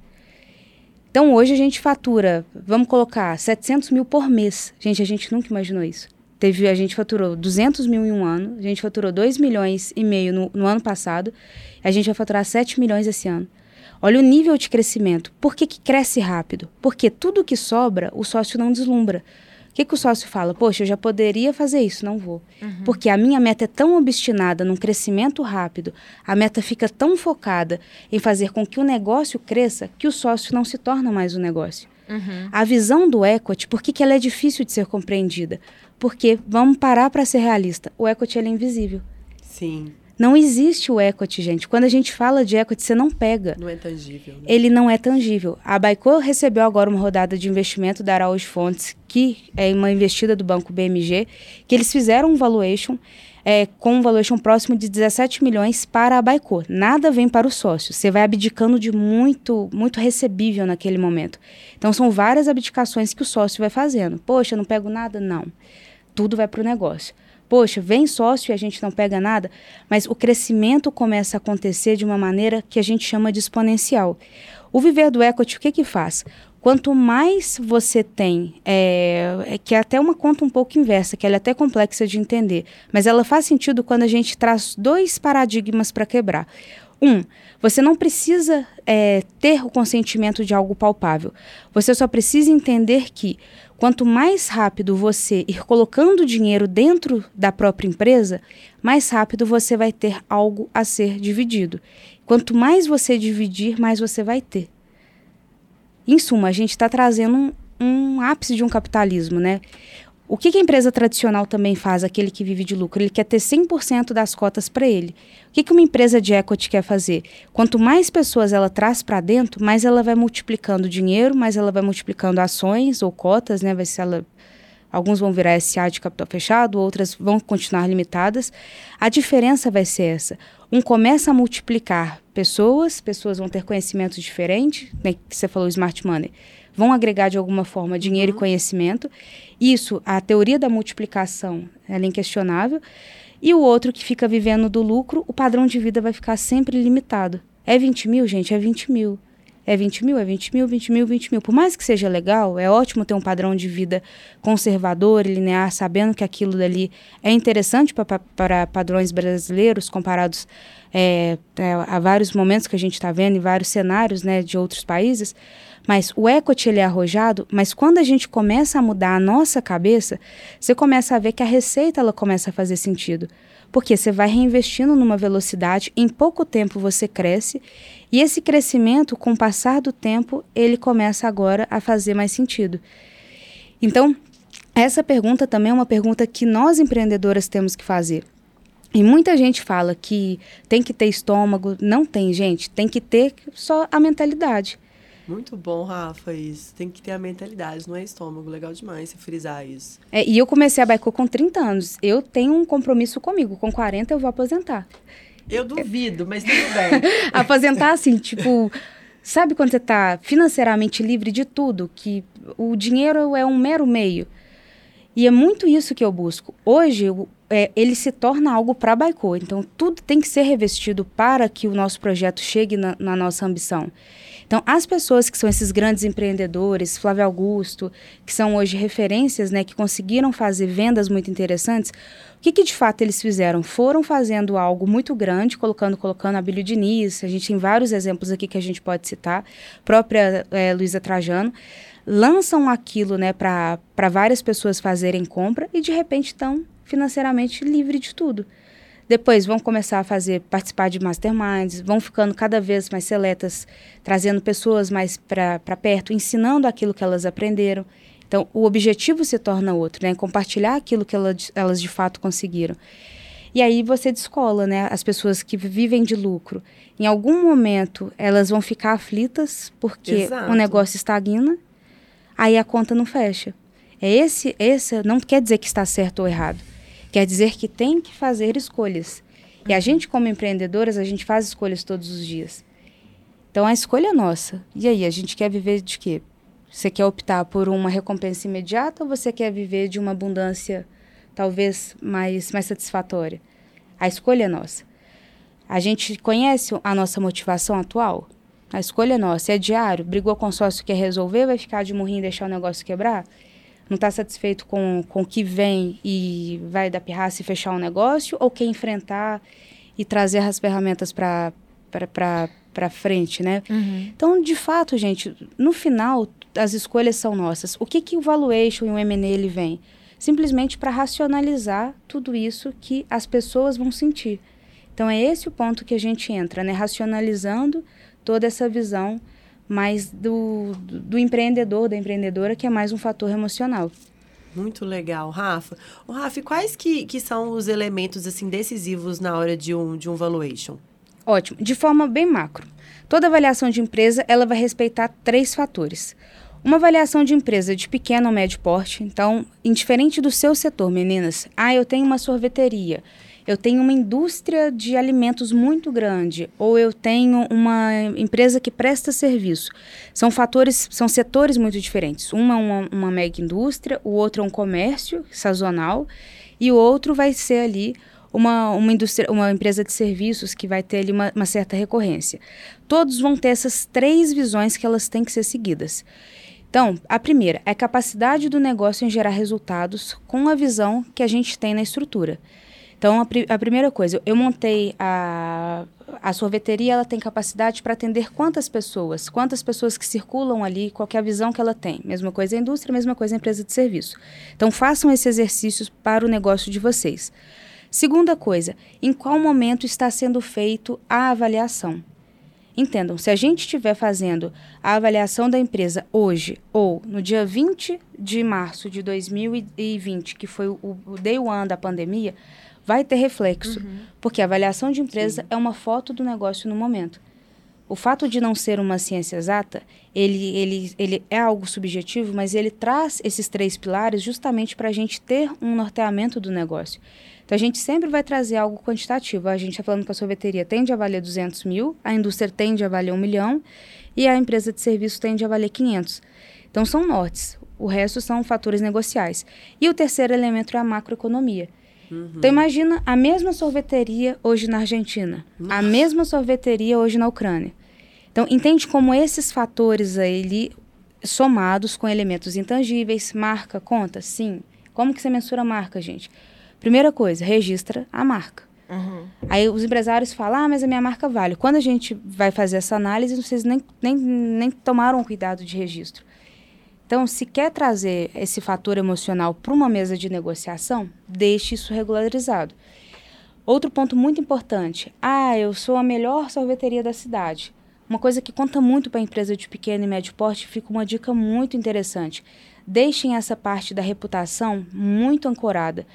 Então hoje a gente fatura, vamos colocar 700 mil por mês. Gente, a gente nunca imaginou isso. Teve, a gente faturou 200 mil em um ano, a gente faturou 2 milhões e meio no, no ano passado, a gente vai faturar 7 milhões esse ano. Olha o nível de crescimento. Por que, que cresce rápido? Porque tudo que sobra, o sócio não deslumbra. O que, que o sócio fala? Poxa, eu já poderia fazer isso, não vou. Uhum. Porque a minha meta é tão obstinada num crescimento rápido, a meta fica tão focada em fazer com que o negócio cresça, que o sócio não se torna mais o um negócio. Uhum. A visão do equity, por que, que ela é difícil de ser compreendida? Porque, vamos parar para ser realista, o equity é invisível. Sim. Não existe o equity, gente. Quando a gente fala de equity, você não pega. Não é tangível. Né? Ele não é tangível. A Baicô recebeu agora uma rodada de investimento da Araújo Fontes, que é uma investida do banco BMG, que eles fizeram um valuation é, com um valuation próximo de 17 milhões para a Baicô. Nada vem para o sócio. Você vai abdicando de muito, muito recebível naquele momento. Então, são várias abdicações que o sócio vai fazendo. Poxa, não pego nada? Não tudo vai para o negócio. Poxa, vem sócio e a gente não pega nada, mas o crescimento começa a acontecer de uma maneira que a gente chama de exponencial. O viver do equity, o que que faz? Quanto mais você tem, é, é, que é até uma conta um pouco inversa, que ela é até complexa de entender, mas ela faz sentido quando a gente traz dois paradigmas para quebrar. Um, você não precisa é, ter o consentimento de algo palpável. Você só precisa entender que Quanto mais rápido você ir colocando dinheiro dentro da própria empresa, mais rápido você vai ter algo a ser dividido. Quanto mais você dividir, mais você vai ter. Em suma, a gente está trazendo um, um ápice de um capitalismo, né? O que, que, a empresa tradicional também faz, aquele que vive de lucro? Ele quer ter 100% das cotas para ele. O que, que uma empresa de equity quer fazer? Quanto mais pessoas ela traz para dentro, mais ela vai multiplicando dinheiro, mais ela vai multiplicando ações ou cotas, né? Vai ser ela Alguns vão virar SA de capital fechado, outras vão continuar limitadas. A diferença vai ser essa. Um começa a multiplicar pessoas, pessoas vão ter conhecimentos diferentes, né, que você falou smart money vão agregar de alguma forma dinheiro uhum. e conhecimento. Isso, a teoria da multiplicação, ela é inquestionável. E o outro que fica vivendo do lucro, o padrão de vida vai ficar sempre limitado. É 20 mil, gente? É 20 mil. É 20 mil, é 20 mil, 20 mil, 20 mil. Por mais que seja legal, é ótimo ter um padrão de vida conservador e linear, sabendo que aquilo dali é interessante para padrões brasileiros comparados é, é, a vários momentos que a gente está vendo em vários cenários né, de outros países. Mas o equity ele é arrojado, mas quando a gente começa a mudar a nossa cabeça, você começa a ver que a receita ela começa a fazer sentido. Porque você vai reinvestindo numa velocidade, em pouco tempo você cresce, e esse crescimento, com o passar do tempo, ele começa agora a fazer mais sentido. Então, essa pergunta também é uma pergunta que nós empreendedoras temos que fazer. E muita gente fala que tem que ter estômago. Não tem, gente. Tem que ter só a mentalidade. Muito bom, Rafa, isso. Tem que ter a mentalidade, não é estômago. Legal demais você frisar isso. É, e eu comecei a Baicô com 30 anos. Eu tenho um compromisso comigo. Com 40 eu vou aposentar. Eu duvido, mas tudo bem. aposentar, assim, tipo... Sabe quando você tá financeiramente livre de tudo? Que o dinheiro é um mero meio. E é muito isso que eu busco. Hoje, é, ele se torna algo para a Baicô. Então, tudo tem que ser revestido para que o nosso projeto chegue na, na nossa ambição. Então, as pessoas que são esses grandes empreendedores, Flávio Augusto, que são hoje referências, né, que conseguiram fazer vendas muito interessantes, o que, que de fato eles fizeram? Foram fazendo algo muito grande, colocando, colocando a Bíblia Diniz, a gente tem vários exemplos aqui que a gente pode citar, própria é, Luísa Trajano, lançam aquilo né, para várias pessoas fazerem compra e de repente estão financeiramente livre de tudo Depois vão começar a fazer, participar de masterminds, vão ficando cada vez mais seletas, trazendo pessoas mais para perto, ensinando aquilo que elas aprenderam. Então, o objetivo se torna outro, né? Compartilhar aquilo que elas, elas de fato conseguiram. E aí você descola, né? As pessoas que vivem de lucro. Em algum momento, elas vão ficar aflitas porque Exato. o negócio estagna, aí a conta não fecha. É esse, esse não quer dizer que está certo ou errado. Quer dizer que tem que fazer escolhas. E a gente, como empreendedoras, a gente faz escolhas todos os dias. Então a escolha é nossa. E aí, a gente quer viver de quê? Você quer optar por uma recompensa imediata ou você quer viver de uma abundância talvez mais, mais satisfatória? A escolha é nossa. A gente conhece a nossa motivação atual? A escolha é nossa. É diário? Brigou com o sócio quer resolver, vai ficar de morrinho e deixar o negócio quebrar? Não está satisfeito com, com o que vem e vai dar pirraça e fechar um negócio? Ou quer enfrentar e trazer as ferramentas para para frente, né? Uhum. Então, de fato, gente, no final, as escolhas são nossas. O que, que o valuation e o M&A ele vem? Simplesmente para racionalizar tudo isso que as pessoas vão sentir. Então, é esse o ponto que a gente entra, né? Racionalizando toda essa visão mais do, do, do empreendedor, da empreendedora, que é mais um fator emocional. Muito legal, Rafa. O Rafa, quais que, que são os elementos assim decisivos na hora de um, de um valuation? Ótimo. De forma bem macro. Toda avaliação de empresa, ela vai respeitar três fatores. Uma avaliação de empresa de pequeno ou médio porte, então, indiferente do seu setor, meninas. Ah, eu tenho uma sorveteria, eu tenho uma indústria de alimentos muito grande, ou eu tenho uma empresa que presta serviço. São fatores, são setores muito diferentes. Uma é uma, uma mega indústria, o outro é um comércio sazonal, e o outro vai ser ali uma, uma, indústria, uma empresa de serviços que vai ter ali uma, uma certa recorrência. Todos vão ter essas três visões que elas têm que ser seguidas. Então, a primeira é a capacidade do negócio em gerar resultados com a visão que a gente tem na estrutura. Então, a, pri a primeira coisa, eu montei a, a sorveteria, ela tem capacidade para atender quantas pessoas, quantas pessoas que circulam ali, qual é a visão que ela tem. Mesma coisa a indústria, mesma coisa a empresa de serviço. Então, façam esses exercícios para o negócio de vocês. Segunda coisa, em qual momento está sendo feito a avaliação? Entendam, se a gente estiver fazendo a avaliação da empresa hoje ou no dia 20 de março de 2020, que foi o, o day one da pandemia, vai ter reflexo, uhum. porque a avaliação de empresa Sim. é uma foto do negócio no momento. O fato de não ser uma ciência exata, ele, ele, ele é algo subjetivo, mas ele traz esses três pilares justamente para a gente ter um norteamento do negócio. Então, a gente sempre vai trazer algo quantitativo. A gente está falando que a sorveteria tende a valer 200 mil, a indústria tende a valer 1 milhão e a empresa de serviço tende a valer 500. Então, são nortes. O resto são fatores negociais. E o terceiro elemento é a macroeconomia. Uhum. Então, imagina a mesma sorveteria hoje na Argentina, Nossa. a mesma sorveteria hoje na Ucrânia. Então, entende como esses fatores aí, somados com elementos intangíveis, marca, conta? Sim. Como que você mensura a marca, gente? Primeira coisa, registra a marca. Uhum. Aí os empresários falam, ah, mas a minha marca vale. Quando a gente vai fazer essa análise, vocês nem, nem, nem tomaram cuidado de registro. Então, se quer trazer esse fator emocional para uma mesa de negociação, deixe isso regularizado. Outro ponto muito importante. Ah, eu sou a melhor sorveteria da cidade. Uma coisa que conta muito para a empresa de pequeno e médio porte, fica uma dica muito interessante. Deixem essa parte da reputação muito ancorada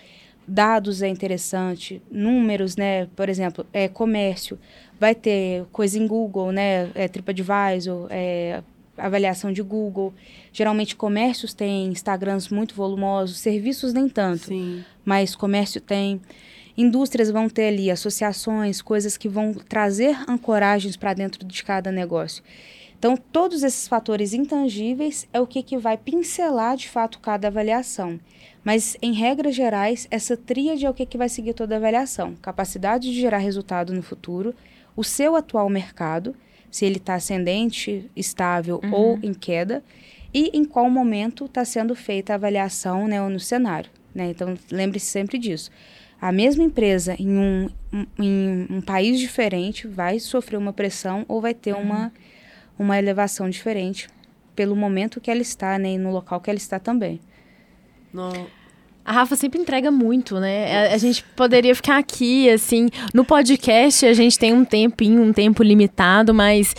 dados é interessante, números, né? Por exemplo, é comércio, vai ter coisa em Google, né? É TripAdvisor, é avaliação de Google. Geralmente comércios têm Instagrams muito volumosos, serviços nem tanto, Sim. mas comércio tem. Indústrias vão ter ali associações, coisas que vão trazer ancoragens para dentro de cada negócio. Então, todos esses fatores intangíveis é o que, que vai pincelar de fato cada avaliação. Mas, em regras gerais, essa tríade é o que, que vai seguir toda a avaliação: capacidade de gerar resultado no futuro, o seu atual mercado, se ele está ascendente, estável uhum. ou em queda, e em qual momento está sendo feita a avaliação né, no cenário. Né? Então, lembre-se sempre disso. A mesma empresa em um, em um país diferente vai sofrer uma pressão ou vai ter uhum. uma, uma elevação diferente pelo momento que ela está né, e no local que ela está também. No... A Rafa sempre entrega muito, né? A, a, gente poderia ficar aqui, assim. No podcast a gente tem um tempinho, um tempo limitado, mas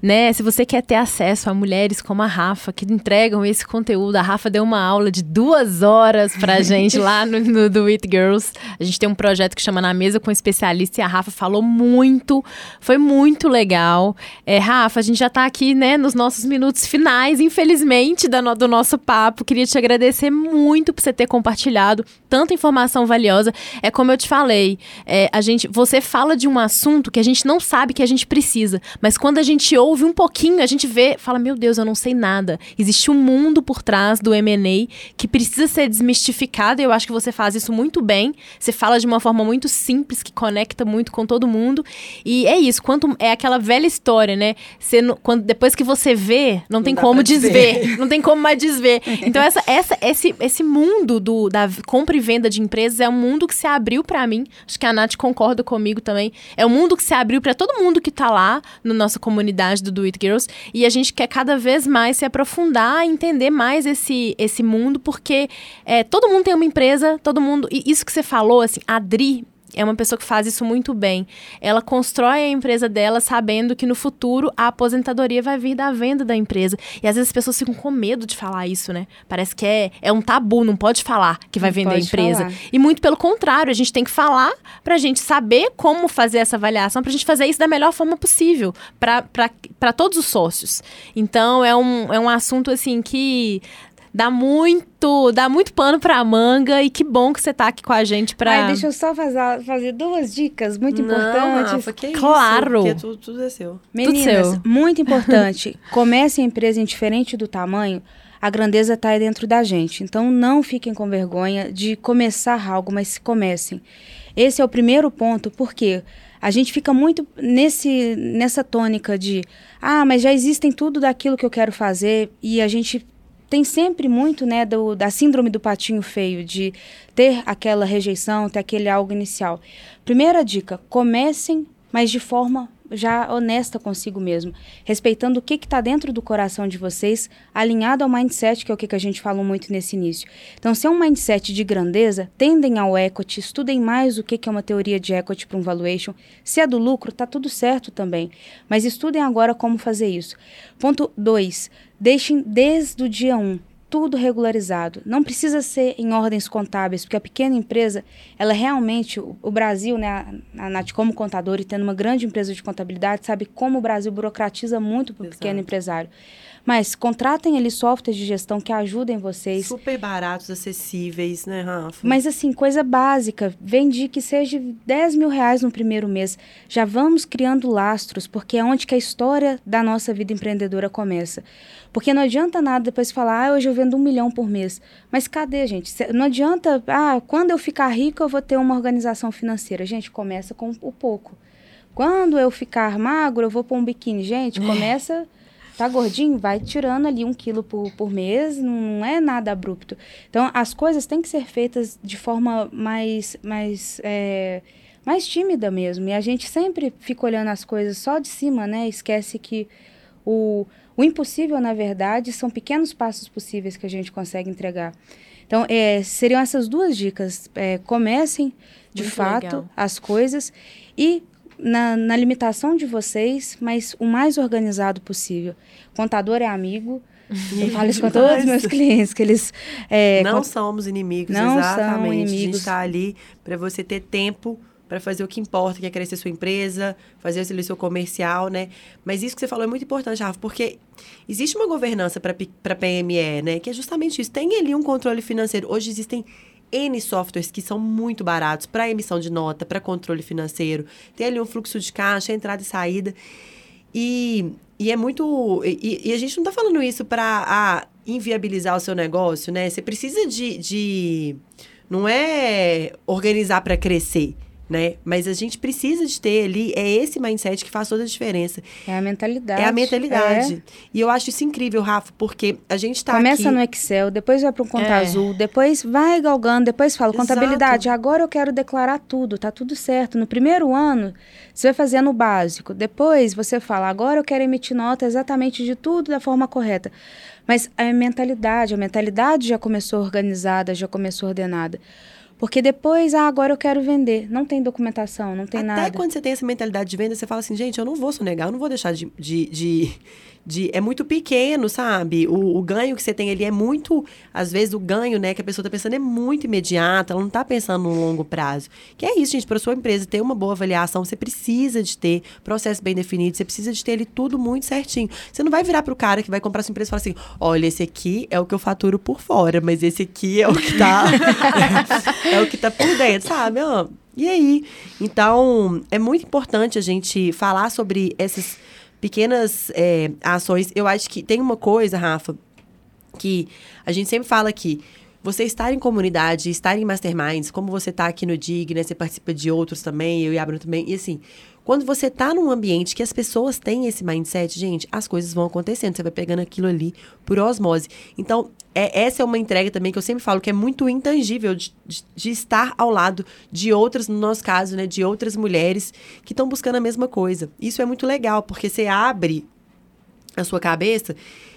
né? Se você quer ter acesso a mulheres como a Rafa, que entregam esse conteúdo, a Rafa deu uma aula de duas horas pra gente lá no, no Do It Girls. A gente tem um projeto que chama Na Mesa com Especialista e a Rafa falou muito, foi muito legal. É, Rafa, a gente já tá aqui, né, nos nossos minutos finais, infelizmente, do, do nosso papo. Queria te agradecer muito por você ter compartilhado tanta informação valiosa. É como eu te falei, é, a gente, você fala de um assunto que a gente não sabe que a gente precisa, mas quando a gente ouve ouve um pouquinho, a gente vê, fala, meu Deus, eu não sei nada. Existe um mundo por trás do M&A que precisa ser desmistificado e eu acho que você faz isso muito bem. Você fala de uma forma muito simples, que conecta muito com todo mundo. E é isso, quanto é aquela velha história, né? Você, quando, depois que você vê, não, não tem como desver. Não tem como mais desver. Então, essa, essa, esse, esse mundo do, da compra e venda de empresas é um mundo que se abriu para mim. Acho que a Nath concorda comigo também. É um mundo que se abriu para todo mundo que tá lá na nossa comunidade do Do It Girls e a gente quer cada vez mais se aprofundar, entender mais esse, esse mundo, porque é, todo mundo tem uma empresa, todo mundo. E isso que você falou, assim, a Adri é uma pessoa que faz isso muito bem. Ela constrói a empresa dela sabendo que no futuro a aposentadoria vai vir da venda da empresa. E às vezes as pessoas ficam com medo de falar isso, né? Parece que é, é um tabu, não pode falar que vai não vender a empresa. Falar. E muito pelo contrário, a gente tem que falar pra gente saber como fazer essa avaliação, pra gente fazer isso da melhor forma possível para todos os sócios. Então é um, é um assunto assim que dá muito, dá muito pano pra manga e que bom que você tá aqui com a gente pra... Ai, deixa eu só fazer, fazer duas dicas muito Não, importantes. Rafa, que claro. Isso, tudo, tudo é seu. Meninas, tudo seu. muito importante, comece a empresa indiferente do tamanho, a grandeza está dentro da gente. Então não fiquem com vergonha de começar algo, mas comecem. Esse é o primeiro ponto, porque a gente fica muito nesse, nessa tônica de ah, mas já existem tudo daquilo que eu quero fazer e a gente tem sempre muito, né, do, da síndrome do patinho feio, de ter aquela rejeição, ter aquele algo inicial. Primeira dica: comecem, mas de forma já honesta consigo mesmo, respeitando o que está dentro do coração de vocês, alinhado ao mindset, que é o que, que a gente falou muito nesse início. Então, se é um mindset de grandeza, tendem ao equity, estudem mais o que, que é uma teoria de equity para um valuation. Se é do lucro, tá tudo certo também, mas estudem agora como fazer isso. Ponto 2. Deixem desde o dia 1 um, tudo regularizado. Não precisa ser em ordens contábeis, porque a pequena empresa, ela realmente, o, Brasil, né, a, a Nath como contador e tendo uma grande empresa de contabilidade, sabe como o Brasil burocratiza muito para o pequeno empresário. Mas contratem ali softwares de gestão que ajudem vocês. Super baratos, acessíveis, né, Rafa? Mas assim, coisa básica. Vendi que seja 10 mil reais no primeiro mês. Já vamos criando lastros, porque é onde que a história da nossa vida empreendedora começa. Porque não adianta nada depois falar, ah, hoje eu vendo um milhão por mês. Mas cadê, gente? Não adianta, ah, quando eu ficar rico eu vou ter uma organização financeira. Gente, começa com o pouco. Quando eu ficar magro, eu vou pôr um biquíni. Gente, começa tá gordinho, vai tirando ali um quilo por, por mês, não é nada abrupto. Então, as coisas têm que ser feitas de forma mais, mais, é, mais tímida mesmo. E a gente sempre fica olhando as coisas só de cima, né? Esquece que o, o impossível, na verdade, são pequenos passos possíveis que a gente consegue entregar. Então, é, seriam essas duas dicas. É, comecem, de Muito fato, legal. as coisas e na, na, limitação de vocês, mas o mais organizado possível. Contador é amigo. Eu falo isso com todos os meus clientes, que eles... É, não somos inimigos, não exatamente. São inimigos. A gente está ali para você ter tempo para fazer o que importa, que é crescer sua empresa, fazer o seu comercial, né? Mas isso que você falou é muito importante, Rafa, porque existe uma governança para PME, né? Que é justamente isso. Tem ali um controle financeiro. Hoje existem N softwares que são muito baratos para emissão de nota, para controle financeiro. Tem ali um fluxo de caixa, entrada e saída. E, e é muito. E, e a gente não está falando isso para ah, inviabilizar o seu negócio, né? Você precisa de. de não é organizar para crescer. Né? Mas a gente precisa de ter ali, é esse mindset que faz toda a diferença. É a mentalidade. É a mentalidade. É. E eu acho isso incrível, Rafa, porque a gente tá Começa aqui... no Excel, depois vai para um conta é. azul, depois vai galgando, depois fala contabilidade, agora eu quero declarar tudo, tá tudo certo. No primeiro ano, você vai fazendo o básico. Depois você fala, agora eu quero emitir nota exatamente de tudo da forma correta. Mas a mentalidade, a mentalidade já começou organizada, já começou ordenada. Porque depois, ah, agora eu quero vender. Não tem documentação, não tem Até nada. Até quando você tem essa mentalidade de venda, você fala assim, gente, eu não vou sonegar, eu não vou deixar de, de, de de é muito pequeno, sabe? O, o, ganho que você tem ali é muito, às vezes o ganho, né, que a pessoa tá pensando é muito imediato, ela não tá pensando no longo prazo. Que é isso, gente, para sua empresa ter uma boa avaliação, você precisa de ter processo bem definido, você precisa de ter ali tudo muito certinho. Você não vai virar pro cara que vai comprar sua empresa e falar assim: "Olha, esse aqui é o que eu faturo por fora, mas esse aqui é o que tá é o que tá por dentro", sabe? E aí? Então, é muito importante a gente falar sobre essas pequenas é, ações. Eu acho que tem uma coisa, Rafa, que a gente sempre fala aqui. Você estar em comunidade, estar em masterminds, como você está aqui no DIG, né? Você participa de outros também, eu e a Bruno também. E assim, quando você está num ambiente que as pessoas têm esse mindset, gente, as coisas vão acontecendo. Você vai pegando aquilo ali por osmose. Então, é, essa é uma entrega também que eu sempre falo que é muito intangível de, de, de estar ao lado de outras, no nosso caso, né, de outras mulheres que estão buscando a mesma coisa. Isso é muito legal, porque você abre a sua cabeça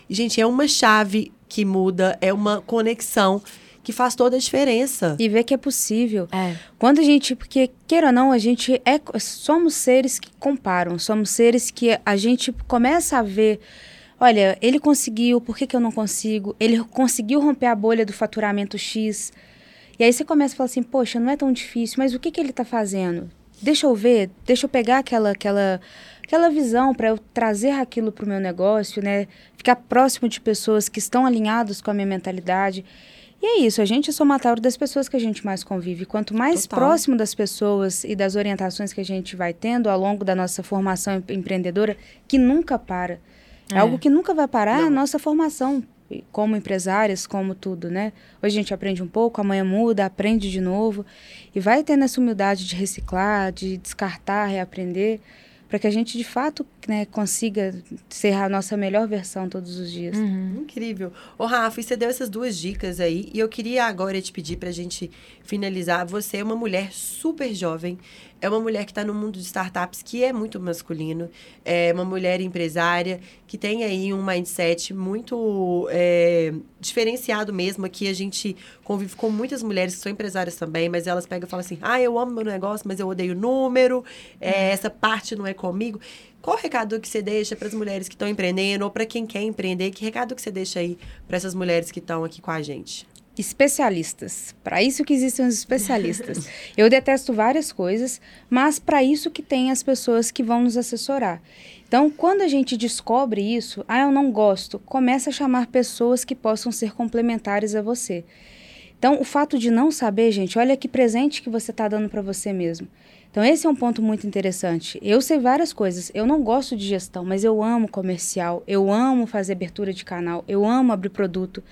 e, gente, é uma chave que muda, é uma conexão que faz toda a diferença. E ver que é possível. É. Quando a gente, porque queira ou não, a gente é somos seres que comparam, somos seres que a gente começa a ver olha, ele conseguiu, por que, que eu não consigo? Ele conseguiu romper a bolha do faturamento X. E aí você começa a falar assim, poxa, não é tão difícil, mas o que, que ele está fazendo? Deixa eu ver, deixa eu pegar aquela, aquela, aquela visão para eu trazer aquilo para o meu negócio, né? Ficar próximo de pessoas que estão alinhadas com a minha mentalidade. E é isso, a gente é somatório das pessoas que a gente mais convive. Quanto mais Total. próximo das pessoas e das orientações que a gente vai tendo ao longo da nossa formação empreendedora, que nunca para. É, é algo que nunca vai parar, Não. a nossa formação como empresárias, como tudo, né? Hoje a gente aprende um pouco, amanhã muda, aprende de novo e vai tendo essa humildade de reciclar, de descartar, reaprender para que a gente de fato né, consiga ser a nossa melhor versão todos os dias. Uhum. Incrível. Ô, Rafa, você deu essas duas dicas aí e eu queria agora te pedir para a gente finalizar. Você é uma mulher super jovem, é uma mulher que está no mundo de startups que é muito masculino, é uma mulher empresária que tem aí um mindset muito é, diferenciado mesmo. Aqui a gente convive com muitas mulheres que são empresárias também, mas elas pegam e falam assim: ah, eu amo meu negócio, mas eu odeio número, é, essa parte não é comigo. Qual o recado que você deixa para as mulheres que estão empreendendo ou para quem quer empreender? Que recado que você deixa aí para essas mulheres que estão aqui com a gente? Especialistas. Para isso que existem os especialistas. Eu detesto várias coisas, mas para isso que tem as pessoas que vão nos assessorar. Então, quando a gente descobre isso, ah, eu não gosto, começa a chamar pessoas que possam ser complementares a você. Então, o fato de não saber, gente, olha que presente que você está dando para você mesmo. Então, esse é um ponto muito interessante. Eu sei várias coisas. Eu não gosto de gestão, mas eu amo comercial, eu amo fazer abertura de canal, eu amo abrir produto.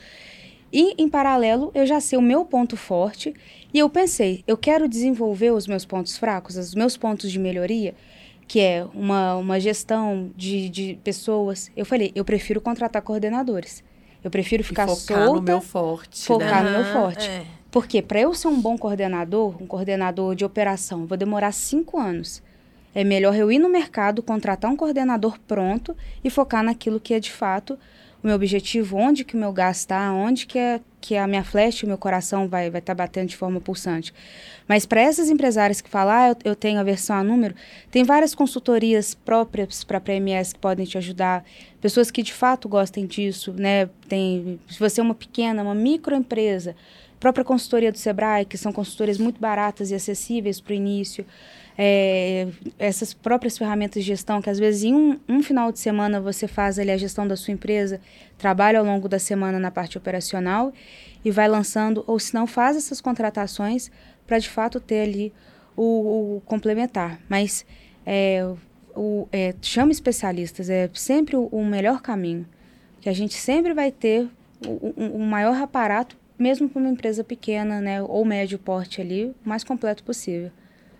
E, em paralelo, eu já sei o meu ponto forte e eu pensei, eu quero desenvolver os meus pontos fracos, os meus pontos de melhoria, que é uma, uma gestão de, de pessoas. Eu falei, eu prefiro contratar coordenadores. Eu prefiro ficar e focar solta, no meu forte, focar né? no meu forte. É. Porque para eu ser um bom coordenador, um coordenador de operação, vou demorar cinco anos. É melhor eu ir no mercado, contratar um coordenador pronto e focar naquilo que é de fato o meu objetivo, onde que o meu gás está, onde que, é, que a minha flecha, o meu coração vai estar vai tá batendo de forma pulsante. Mas para essas empresárias que falam, ah, eu, eu tenho aversão a número, tem várias consultorias próprias para PMS que podem te ajudar, pessoas que de fato gostem disso, né? Tem, se você é uma pequena, uma microempresa, própria consultoria do Sebrae, que são consultorias muito baratas e acessíveis para o início é, essas próprias ferramentas de gestão, que às vezes em um, um, final de semana você faz ali a gestão da sua empresa, trabalha ao longo da semana na parte operacional e vai lançando, ou se não, faz essas contratações para de fato ter ali o, o complementar. Mas é, o, é, chama especialistas, é sempre o, o, melhor caminho, que a gente sempre vai ter o, o maior aparato, mesmo para uma empresa pequena, né, ou médio porte ali, o mais completo possível.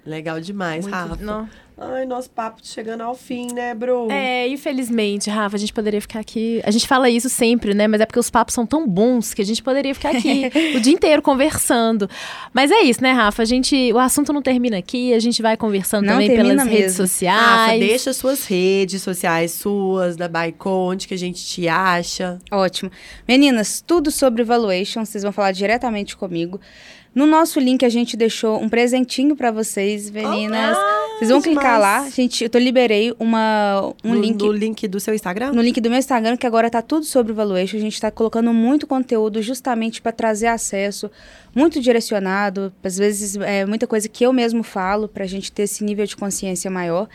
Legal demais, Muito- Rafa. não. Ai, nosso papo chegando ao fim, né, Bru? É, infelizmente, Rafa, a gente poderia ficar aqui. A gente fala isso sempre, né? Mas é porque os papos são tão bons que a gente poderia ficar aqui o dia inteiro conversando. Mas é isso, né, Rafa? A gente, o assunto não termina aqui, a gente vai conversando Não também pelas redes mesmo. sociais. Rafa, deixa suas redes sociais suas, da Baico, onde que a gente te acha. Ótimo. Meninas, tudo sobre valuation, vocês vão falar diretamente comigo. No nosso link a gente deixou um presentinho pra vocês, meninas. vocês vão clicar demais. lá. Gente, eu tô liberei uma um no, link no link do seu Instagram? no link do meu Instagram, que agora tá tudo sobre valuation. A gente tá colocando muito conteúdo justamente para trazer acesso, muito direcionado, às vezes é muita coisa que eu mesmo falo pra gente ter esse nível de consciência maior.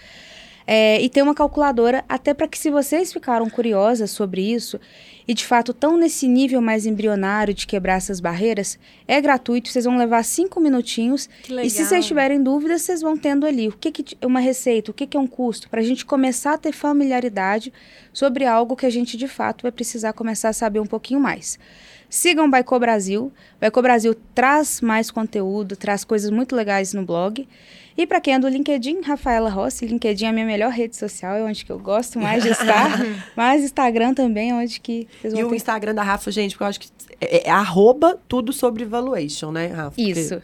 É, e tem uma calculadora até para que se vocês ficaram curiosas sobre isso e de fato estão nesse nível mais embrionário de quebrar essas barreiras, é gratuito, vocês vão levar cinco minutinhos e se vocês tiverem dúvidas, vocês vão tendo ali o que, que é uma receita, o que, que é um custo, para a gente começar a ter familiaridade sobre algo que a gente de fato vai precisar começar a saber um pouquinho mais. Sigam o Baico Brasil. Baico Brasil traz mais conteúdo, traz coisas muito legais no blog. E para quem é do LinkedIn, Rafaela Rossi, LinkedIn é a minha melhor rede social, é onde que eu gosto mais de estar. Mas Instagram também é onde que vocês E vão o ter... Instagram da Rafa, gente, porque eu acho que é, é arroba tudo sobre valuation, né, Rafa? Porque Isso.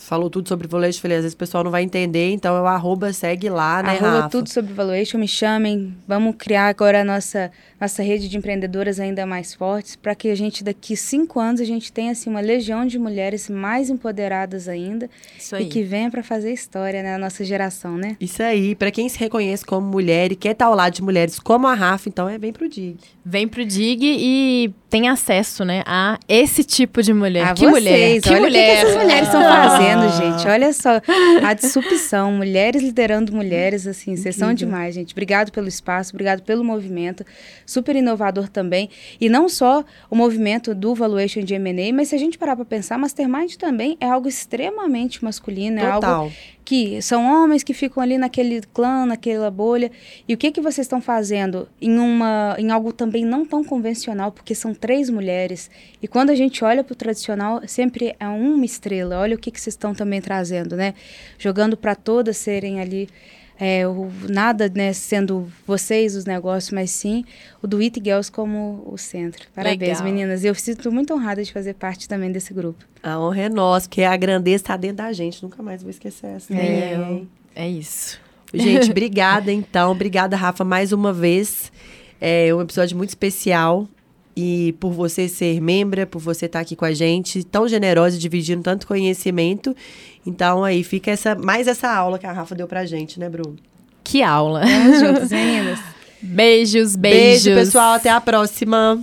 Falou tudo sobre valuation, falei, às vezes o pessoal não vai entender, então é o arroba, segue lá, né, Arroba Rafa? tudo sobre valuation, me chamem. Vamos criar agora a nossa, nossa rede de empreendedoras ainda mais fortes, para que a gente, daqui cinco anos, a gente tenha assim, uma legião de mulheres mais empoderadas ainda Isso e aí. que venha para fazer história na nossa geração, né? Isso aí, pra quem se reconhece como mulher e quer estar ao lado de mulheres como a Rafa, então é bem pro Dig. Vem pro Dig e tem acesso, né, a esse tipo de mulher. A que vocês, mulher, que olha mulher. o que, que essas mulheres estão Ah. Fazendo, gente. Olha só, a disrupção, mulheres liderando mulheres, assim, vocês são demais, gente. Obrigado pelo espaço, obrigado pelo movimento, super inovador também. E não só o movimento do Valuation de M&A, mas se a gente parar para pensar, Mastermind também é algo extremamente masculino, é algo Total. Que são homens que ficam ali naquele clã, naquela bolha. E o que que vocês estão fazendo em uma em algo também não tão convencional, porque são três mulheres. E quando a gente olha para o tradicional, sempre é uma estrela. Olha o que que vocês estão também trazendo, né? Jogando para todas serem ali é, o, nada né, sendo vocês os negócios, mas sim o do It Girls como o centro. Parabéns, Legal. meninas. Eu sinto muito honrada de fazer parte também desse grupo. A honra é nossa, porque a grandeza tá dentro da gente. Nunca mais vou esquecer essa. Nem né? É isso. Gente, obrigada então. Obrigada, Rafa, mais uma vez. É um episódio muito especial. E por você ser membra, por você estar aqui com a gente, tão generosa e dividindo tanto conhecimento. Então, aí fica essa mais essa aula que a Rafa deu pra gente, né, Bruno? Que aula. Vamos juntas, meninas. Beijos, beijos. Beijo, pessoal. Até a próxima.